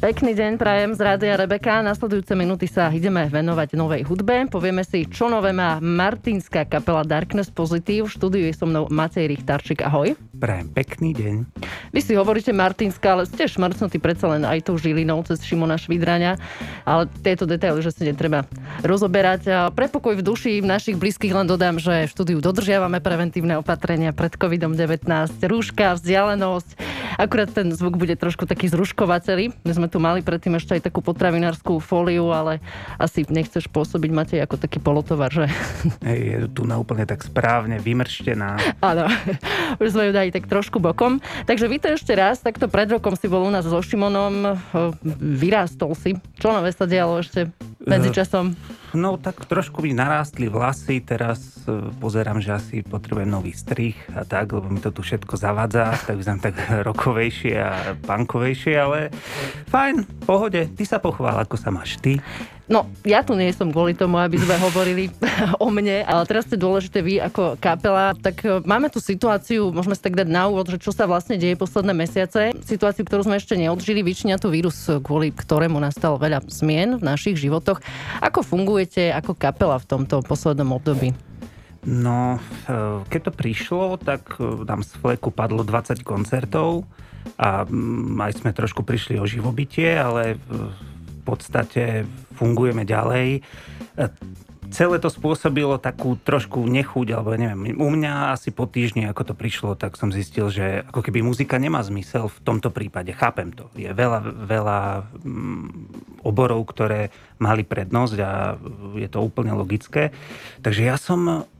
Pekný deň prajem z Rádia Rebeka. Nasledujúce minúty sa ideme venovať novej hudbe. Povieme si, čo nové má Martinská kapela Darkness Positive. V štúdiu je so mnou Matej Richtarčík. Ahoj. Prajem pekný deň. Vy si hovoríte Martinská, ale ste šmrcnutí predsa len aj tou žilinou cez Šimona Švidraňa. Ale tieto detaily, že si netreba rozoberať. Pre pokoj v duši našich blízkych len dodám, že v štúdiu dodržiavame preventívne opatrenia pred COVID-19, rúška, vzdialenosť. Akurát ten zvuk bude trošku taký zruškovateľý. My sme tu mali predtým ešte aj takú potravinárskú fóliu, ale asi nechceš pôsobiť, máte ako taký polotovar, že? Hej, je tu na úplne tak správne vymrštená. Áno, už sme ju dali tak trošku bokom. Takže víte ešte raz, takto pred rokom si bol u nás so Šimonom, vyrástol si. Čo nové sa dialo ešte medzičasom? No tak trošku mi narástli vlasy, teraz e, pozerám, že asi potrebujem nový strich a tak, lebo mi to tu všetko zavadza, tak vyzerám tak rokovejšie a punkovejšie, ale fajn, pohode, ty sa pochvál, ako sa máš ty. No, ja tu nie som kvôli tomu, aby sme hovorili o mne, ale teraz je dôležité vy ako kapela. Tak e, máme tu situáciu, môžeme si tak dať na úvod, že čo sa vlastne deje posledné mesiace. Situáciu, ktorú sme ešte neodžili, vyčíňa tu vírus, kvôli ktorému nastalo veľa zmien v našich životoch. Ako fungujete ako kapela v tomto poslednom období? No, e, keď to prišlo, tak e, nám z fleku padlo 20 koncertov a mm, aj sme trošku prišli o živobytie, ale podstate fungujeme ďalej. E, celé to spôsobilo takú trošku nechuť, alebo neviem, u mňa asi po týždni, ako to prišlo, tak som zistil, že ako keby muzika nemá zmysel v tomto prípade. Chápem to. Je veľa, veľa mm, oborov, ktoré mali prednosť a je to úplne logické. Takže ja som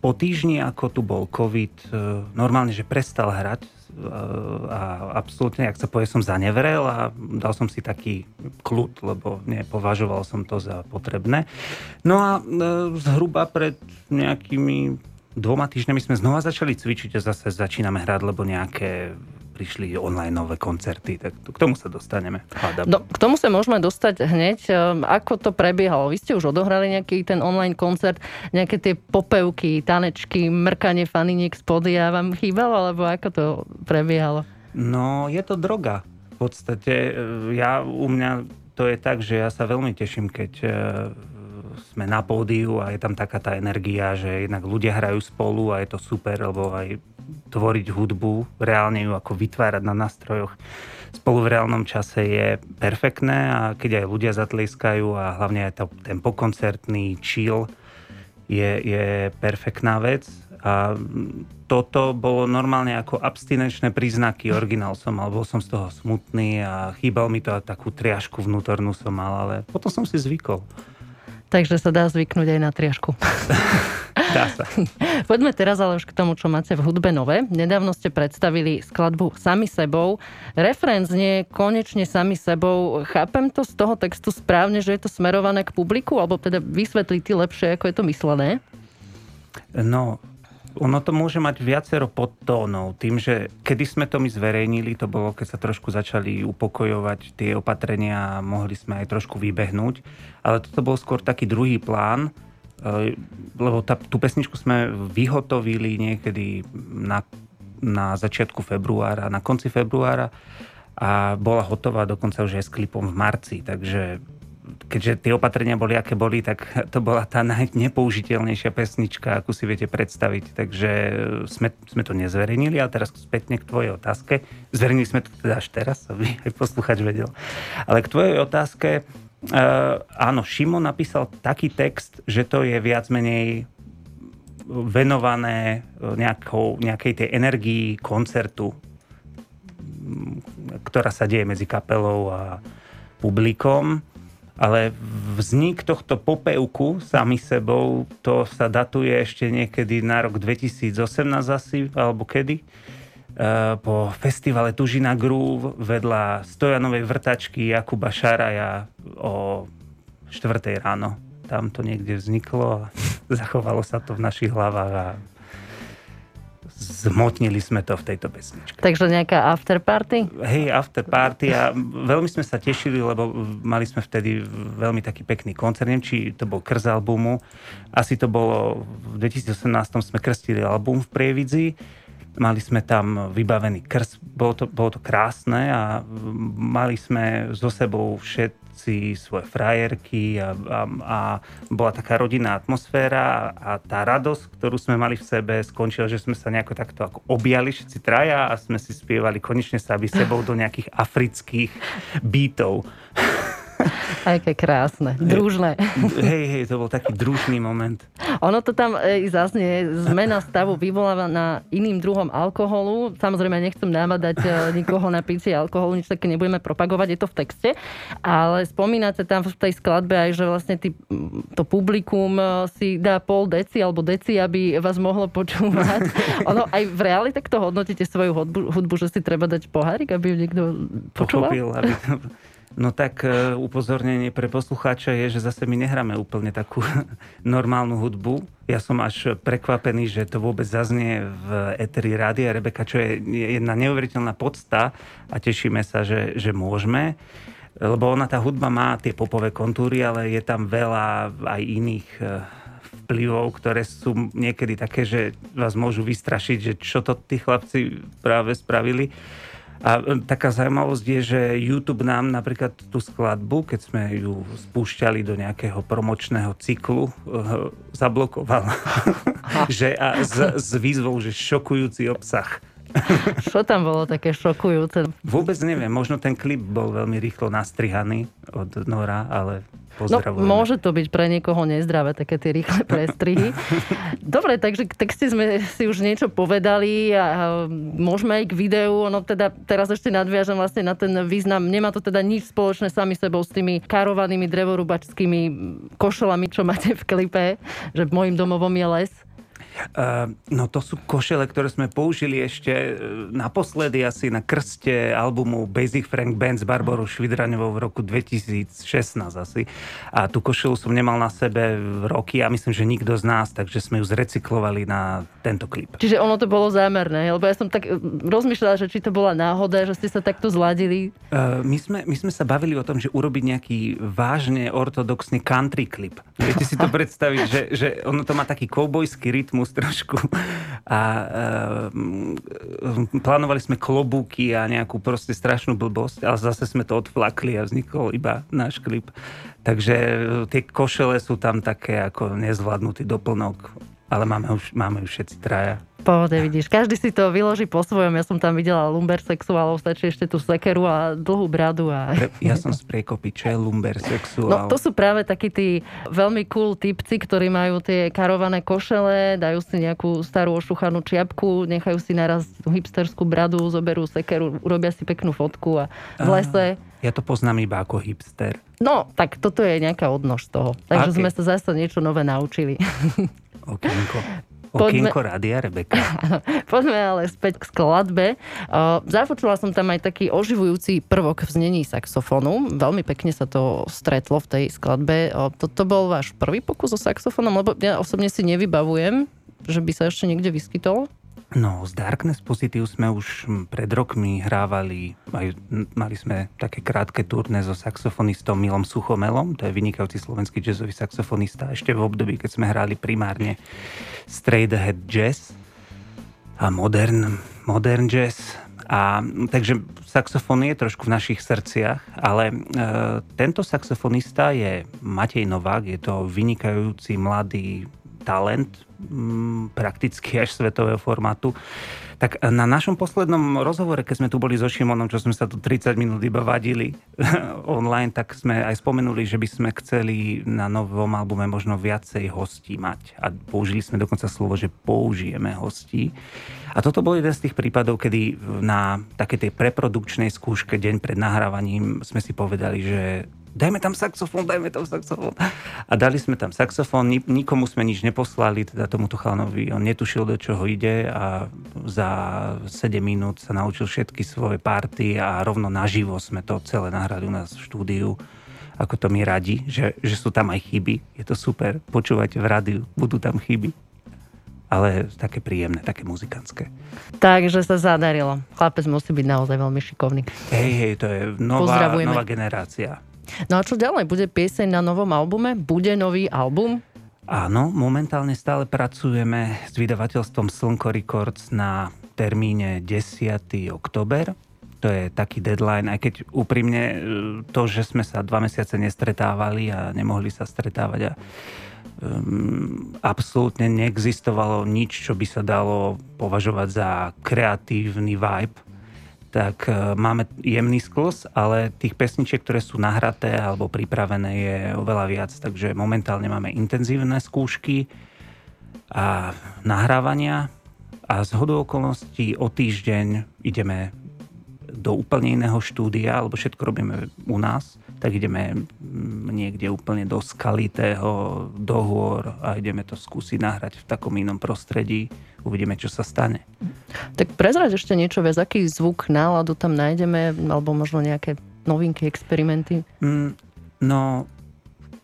po týždni, ako tu bol COVID, e, normálne, že prestal hrať a absolútne, ak sa povie, som zanevrel a dal som si taký kľud, lebo nepovažoval som to za potrebné. No a e, zhruba pred nejakými dvoma týždňami sme znova začali cvičiť a zase začíname hrať, lebo nejaké prišli online nové koncerty, tak k tomu sa dostaneme. No, k tomu sa môžeme dostať hneď. Ehm, ako to prebiehalo? Vy ste už odohrali nejaký ten online koncert, nejaké tie popevky, tanečky, mrkanie faniniek z podia vám chýbalo, alebo ako to prebiehalo? No, je to droga. V podstate e, ja, u mňa to je tak, že ja sa veľmi teším, keď e, sme na pódiu a je tam taká tá energia, že jednak ľudia hrajú spolu a je to super, lebo aj tvoriť hudbu, reálne ju ako vytvárať na nástrojoch spolu v reálnom čase je perfektné a keď aj ľudia zatlieskajú a hlavne aj to, ten pokoncertný chill je, je perfektná vec. A toto bolo normálne ako abstinenčné príznaky. Originál som mal, bol som z toho smutný a chýbal mi to a takú triašku vnútornú som mal, ale potom som si zvykol. Takže sa dá zvyknúť aj na triašku. Dá sa. Poďme teraz ale už k tomu, čo máte v hudbe nové. Nedávno ste predstavili skladbu Sami sebou. Refrén znie konečne sami sebou. Chápem to z toho textu správne, že je to smerované k publiku? Alebo teda vysvetliť ty lepšie, ako je to myslené? No, ono to môže mať viacero podtónov. Tým, že kedy sme to my zverejnili, to bolo, keď sa trošku začali upokojovať tie opatrenia mohli sme aj trošku vybehnúť. Ale toto bol skôr taký druhý plán, Eh, lebo tá, tú pesničku sme vyhotovili niekedy na, na začiatku februára, na konci februára a bola hotová dokonca už aj s klipom v marci, takže keďže tie opatrenia boli, aké boli, tak to bola tá najnepoužiteľnejšia pesnička, akú si viete predstaviť. Takže sme, sme to nezverejnili a teraz spätne k tvojej otázke. Zverejnili sme to teda až teraz, aby aj posluchač vedel. Ale k tvojej otázke, Uh, áno, Šimon napísal taký text, že to je viac menej venované e, nejakou, nejakej tej energii koncertu, ktorá sa deje medzi kapelou a publikom. Ale vznik tohto popevku sami sebou, to sa datuje ešte niekedy na rok 2018 asi, alebo kedy. Eh, po festivale Tužina Groove vedľa Stojanovej vrtačky Jakuba Šaraja o 4. ráno. Tam to niekde vzniklo a zachovalo sa to v našich hlavách a zmotnili sme to v tejto pesničke. Takže nejaká afterparty? Hej, afterparty a veľmi sme sa tešili, lebo mali sme vtedy veľmi taký pekný koncert, neviem, či to bol krz albumu. Asi to bolo v 2018 sme krstili album v Prievidzi Mali sme tam vybavený krst, bolo to, bolo to krásne a mali sme so sebou všetci svoje frajerky a, a, a bola taká rodinná atmosféra a, tá radosť, ktorú sme mali v sebe, skončila, že sme sa nejako takto ako objali všetci traja a sme si spievali konečne sa aby sebou do nejakých afrických bytov. Aké krásne, družné. Hej, hej, to bol taký družný moment. Ono to tam e, zase zmena stavu vyvoláva na iným druhom alkoholu. Samozrejme, nechcem namadať e, nikoho na pitie alkoholu, nič také nebudeme propagovať, je to v texte. Ale spomínate tam v tej skladbe aj, že vlastne ty, to publikum e, si dá pol deci alebo deci, aby vás mohlo počúvať. Ono aj v reáli takto hodnotíte svoju hudbu, hudbu, že si treba dať pohárik, aby ju niekto počúval? Pochopil, aby No tak e, upozornenie pre poslucháča je, že zase my nehráme úplne takú normálnu hudbu. Ja som až prekvapený, že to vôbec zaznie v Eteri Rádia Rebeka, čo je jedna neuveriteľná podsta a tešíme sa, že, že môžeme. Lebo ona, tá hudba má tie popové kontúry, ale je tam veľa aj iných e, vplyvov, ktoré sú niekedy také, že vás môžu vystrašiť, že čo to tí chlapci práve spravili. A e, taká zaujímavosť je, že YouTube nám napríklad tú skladbu, keď sme ju spúšťali do nejakého promočného cyklu, e, zablokoval. že a s, s výzvou, že šokujúci obsah. Čo tam bolo také šokujúce? Vôbec neviem, možno ten klip bol veľmi rýchlo nastrihaný od Nora, ale No, môže to byť pre niekoho nezdravé, také tie rýchle prestrihy. Dobre, takže k texte sme si už niečo povedali a môžeme aj k videu. No teda teraz ešte nadviažem vlastne na ten význam. Nemá to teda nič spoločné sami sebou s tými karovanými drevorubačskými košelami, čo máte v klipe, že môjim domovom je les. Ehm, no to sú košele, ktoré sme použili ešte e, naposledy asi na krste albumu Basic Frank Band s Barbarou Švidraňovou v roku 2016 asi. A tú košelu som nemal na sebe roky a myslím, že nikto z nás, takže sme ju zrecyklovali na tento klip. Čiže ono to bolo zámerné, lebo ja som tak e, rozmýšľala, že či to bola náhoda, že ste sa takto zladili. Uh, my, sme, my sme sa bavili o tom, že urobiť nejaký vážne ortodoxný country klip. Viete si to predstaviť, že, že ono to má taký koubojský rytmus rytmus trošku. A e, plánovali sme klobúky a nejakú proste strašnú blbosť, ale zase sme to odflakli a vznikol iba náš klip. Takže e, tie košele sú tam také ako nezvládnutý doplnok, ale máme už, máme už všetci traja pohode, vidíš. Každý si to vyloží po svojom. Ja som tam videla lumbersexuálov, stačí ešte tú sekeru a dlhú bradu. A... Ja som z priekopy, čo je lumbersexuál? No to sú práve takí tí veľmi cool typci, ktorí majú tie karované košele, dajú si nejakú starú ošuchanú čiapku, nechajú si naraz hipsterskú bradu, zoberú sekeru, urobia si peknú fotku a v lese... Ja to poznám iba ako hipster. No, tak toto je nejaká odnož toho. Takže okay. sme sa zase niečo nové naučili. Okienko. Poďme... Okienko rádia, Rebeka. Poďme ale späť k skladbe. Započula som tam aj taký oživujúci prvok v znení saxofónu. Veľmi pekne sa to stretlo v tej skladbe. Toto bol váš prvý pokus o saxofónom? Lebo ja osobne si nevybavujem, že by sa ešte niekde vyskytol. No, z Darkness Positive sme už pred rokmi hrávali, aj, mali sme také krátke turné so saxofonistom Milom Suchomelom, to je vynikajúci slovenský jazzový saxofonista, ešte v období, keď sme hrali primárne straight ahead jazz a modern, modern jazz. A, takže saxofón je trošku v našich srdciach, ale e, tento saxofonista je Matej Novák, je to vynikajúci mladý talent, Mm, prakticky až svetového formátu. Tak na našom poslednom rozhovore, keď sme tu boli so Šimonom, čo sme sa tu 30 minút iba vadili online, tak sme aj spomenuli, že by sme chceli na novom albume možno viacej hostí mať. A použili sme dokonca slovo, že použijeme hostí. A toto bol jeden z tých prípadov, kedy na takej tej preprodukčnej skúške deň pred nahrávaním sme si povedali, že dajme tam saxofón, dajme tam saxofón. A dali sme tam saxofón, nikomu sme nič neposlali, teda tomuto chalanovi, on netušil, do čoho ide a za 7 minút sa naučil všetky svoje party a rovno naživo sme to celé nahrali u nás v štúdiu ako to mi radi, že, že sú tam aj chyby. Je to super. Počúvať v rádiu, budú tam chyby. Ale také príjemné, také muzikantské. Takže sa zadarilo. Chlapec musí byť naozaj veľmi šikovný. Hej, hej, to je nová, nová generácia. No a čo ďalej? Bude pieseň na novom albume? Bude nový album? Áno, momentálne stále pracujeme s vydavateľstvom Slnko Records na termíne 10. oktober. To je taký deadline, aj keď úprimne e, to, že sme sa dva mesiace nestretávali a nemohli sa stretávať a um, absolútne neexistovalo nič, čo by sa dalo považovať za kreatívny vibe tak e, máme jemný sklz, ale tých pesničiek, ktoré sú nahraté alebo pripravené je oveľa viac, takže momentálne máme intenzívne skúšky a nahrávania. A z hodou okolností o týždeň ideme do úplne iného štúdia, alebo všetko robíme u nás, tak ideme niekde úplne do skalitého, do hôr a ideme to skúsiť nahrať v takom inom prostredí uvidíme, čo sa stane. Tak prezrať ešte niečo viac, aký zvuk, náladu tam nájdeme, alebo možno nejaké novinky, experimenty? Mm, no,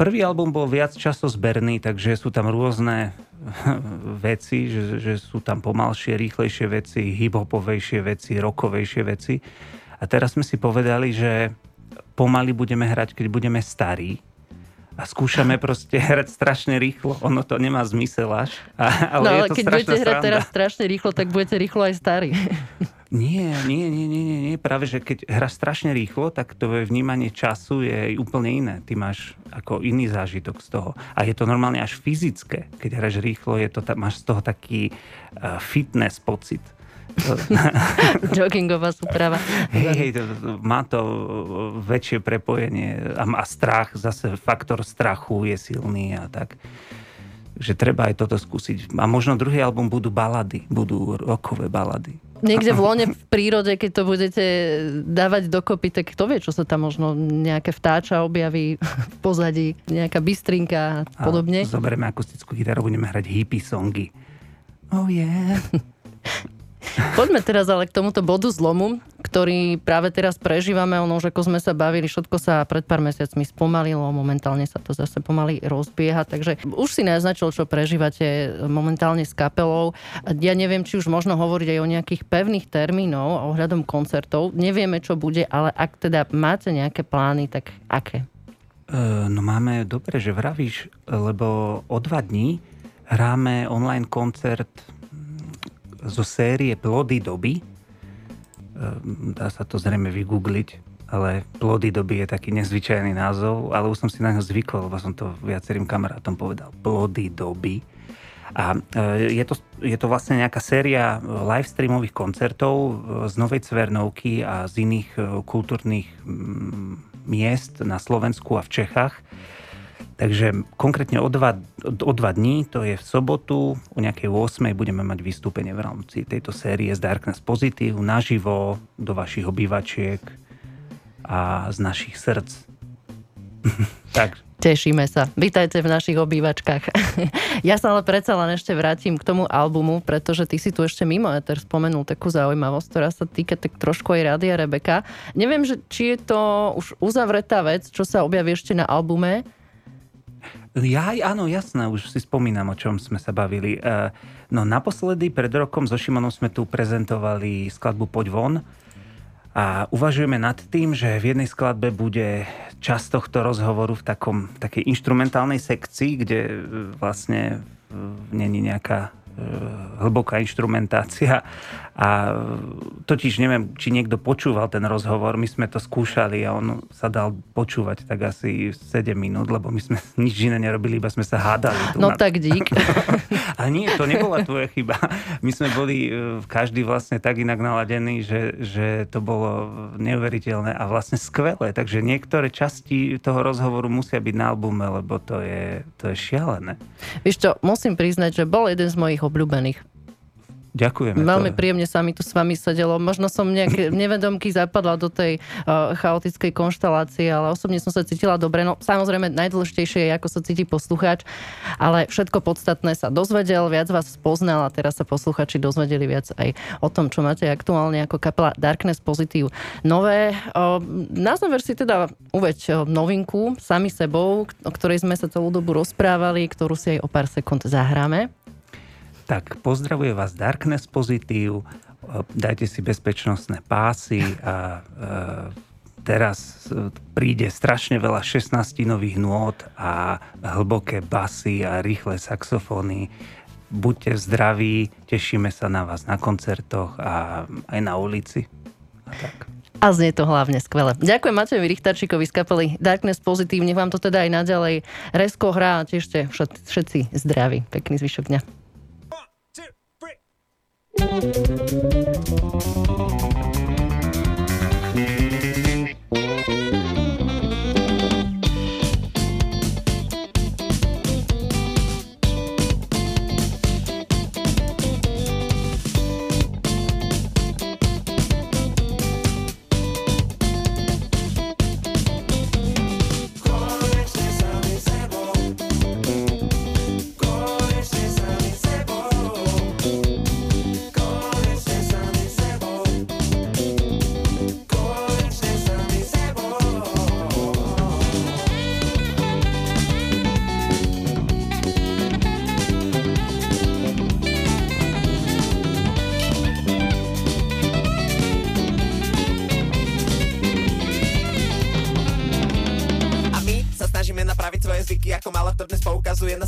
prvý album bol viac časozberný, takže sú tam rôzne veci, že, že sú tam pomalšie, rýchlejšie veci, hiphopovejšie veci, rokovejšie veci. A teraz sme si povedali, že pomaly budeme hrať, keď budeme starí, a skúšame proste hrať strašne rýchlo. Ono to nemá zmysel až. A, ale no ale je to keď budete hrať sranda. teraz strašne rýchlo, tak budete rýchlo aj starí. Nie, nie, nie, nie, nie, nie. Práve, že keď hráš strašne rýchlo, tak to vnímanie času je úplne iné. Ty máš ako iný zážitok z toho. A je to normálne až fyzické. Keď hráš rýchlo, je to, máš z toho taký uh, fitness pocit. Joggingová súprava. Hej, hej, to, má to väčšie prepojenie a, a strach, zase faktor strachu je silný a tak. Že treba aj toto skúsiť. A možno druhý album budú balady, budú rokové balady. Niekde v lone v prírode, keď to budete dávať dokopy, tak kto vie, čo sa tam možno nejaké vtáča objaví v pozadí, nejaká bystrinka a podobne. A zoberieme akustickú gitaru, budeme hrať hippie songy. Oh yeah. Poďme teraz ale k tomuto bodu zlomu, ktorý práve teraz prežívame. Ono, že ako sme sa bavili, všetko sa pred pár mesiacmi spomalilo, momentálne sa to zase pomaly rozbieha, takže už si naznačil, čo prežívate momentálne s kapelou. Ja neviem, či už možno hovoriť aj o nejakých pevných termínov ohľadom koncertov. Nevieme, čo bude, ale ak teda máte nejaké plány, tak aké? E, no máme, dobre, že vravíš, lebo o dva dní hráme online koncert zo série Plody doby. Ehm, dá sa to zrejme vygoogliť, ale Plody doby je taký nezvyčajný názov, ale už som si na ňo zvykol, lebo som to viacerým kamarátom povedal. Plody doby. A e, je to, je to vlastne nejaká séria live streamových koncertov e, z Novej Cvernovky a z iných e, kultúrnych miest na Slovensku a v Čechách Takže konkrétne o dva, o dva dní, to je v sobotu, o nejakej 8. budeme mať vystúpenie v rámci tejto série z Darkness Positive naživo do vašich obývačiek a z našich srdc. tak. Tešíme sa. Vítajte v našich obývačkách. ja sa ale predsa len ešte vrátim k tomu albumu, pretože ty si tu ešte mimo Ether spomenul takú zaujímavosť, ktorá sa týka tak trošku aj Rádia Rebeka. Neviem, že, či je to už uzavretá vec, čo sa objaví ešte na albume, ja, áno, jasné, už si spomínam, o čom sme sa bavili. E, no naposledy pred rokom so Šimonom sme tu prezentovali skladbu Poď von a uvažujeme nad tým, že v jednej skladbe bude časť tohto rozhovoru v takom, takej instrumentálnej sekcii, kde e, vlastne e, není nejaká hlboká inštrumentácia a totiž neviem, či niekto počúval ten rozhovor, my sme to skúšali a on sa dal počúvať tak asi 7 minút, lebo my sme nič iné nerobili, iba sme sa hádali. Tu no na... tak dík. a nie, to nebola tvoja chyba. My sme boli e, každý vlastne tak inak naladení, že, že to bolo neuveriteľné a vlastne skvelé. Takže niektoré časti toho rozhovoru musia byť na albume, lebo to je, to je šialené. Vieš čo, musím priznať, že bol jeden z mojich obľúbených Ďakujem. Veľmi to... príjemne sa mi tu s vami sedelo. Možno som nejak nevedomky zapadla do tej uh, chaotickej konštelácie, ale osobne som sa cítila dobre. No samozrejme najdôležitejšie je, ako sa cíti poslucháč, ale všetko podstatné sa dozvedel, viac vás spoznal a teraz sa posluchači dozvedeli viac aj o tom, čo máte aktuálne ako kapela Darkness Positive. Nové, uh, na záver si teda uveď uh, novinku sami sebou, o ktorej sme sa celú dobu rozprávali, ktorú si aj o pár sekúnd zahráme. Tak pozdravuje vás Darkness Pozitív, dajte si bezpečnostné pásy a e, teraz príde strašne veľa 16 nových nôt a hlboké basy a rýchle saxofóny. buďte zdraví, tešíme sa na vás na koncertoch a aj na ulici. A tak. A znie to hlavne skvele. Ďakujem Matejovi Richtarčíkovi z kapely Darkness Positive. Nech vám to teda aj naďalej resko hrá a tiež všetci zdraví. Pekný zvyšok dňa. Thank you.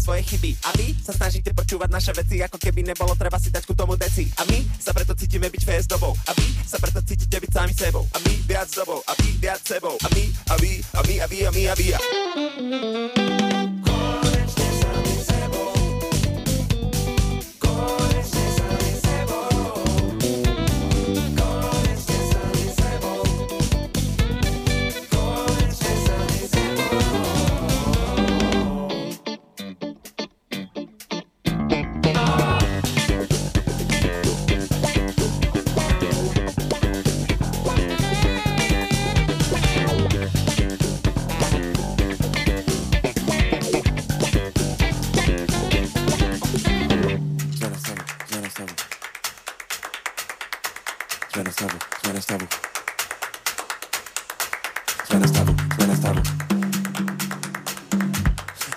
Svoje chyby. A vy sa snažíte počúvať naše veci Ako keby nebolo treba si dať ku tomu deci. A my sa preto cítime byť fest dobou. A vy sa preto cítite byť sami sebou. A my viac dobou. A vy viac sebou. A my, a vy, a my, a vy, a my, a vy, a... suena estable, suena estable. Suena estable, suena estable.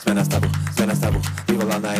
Suena estable, suena estable. Viva la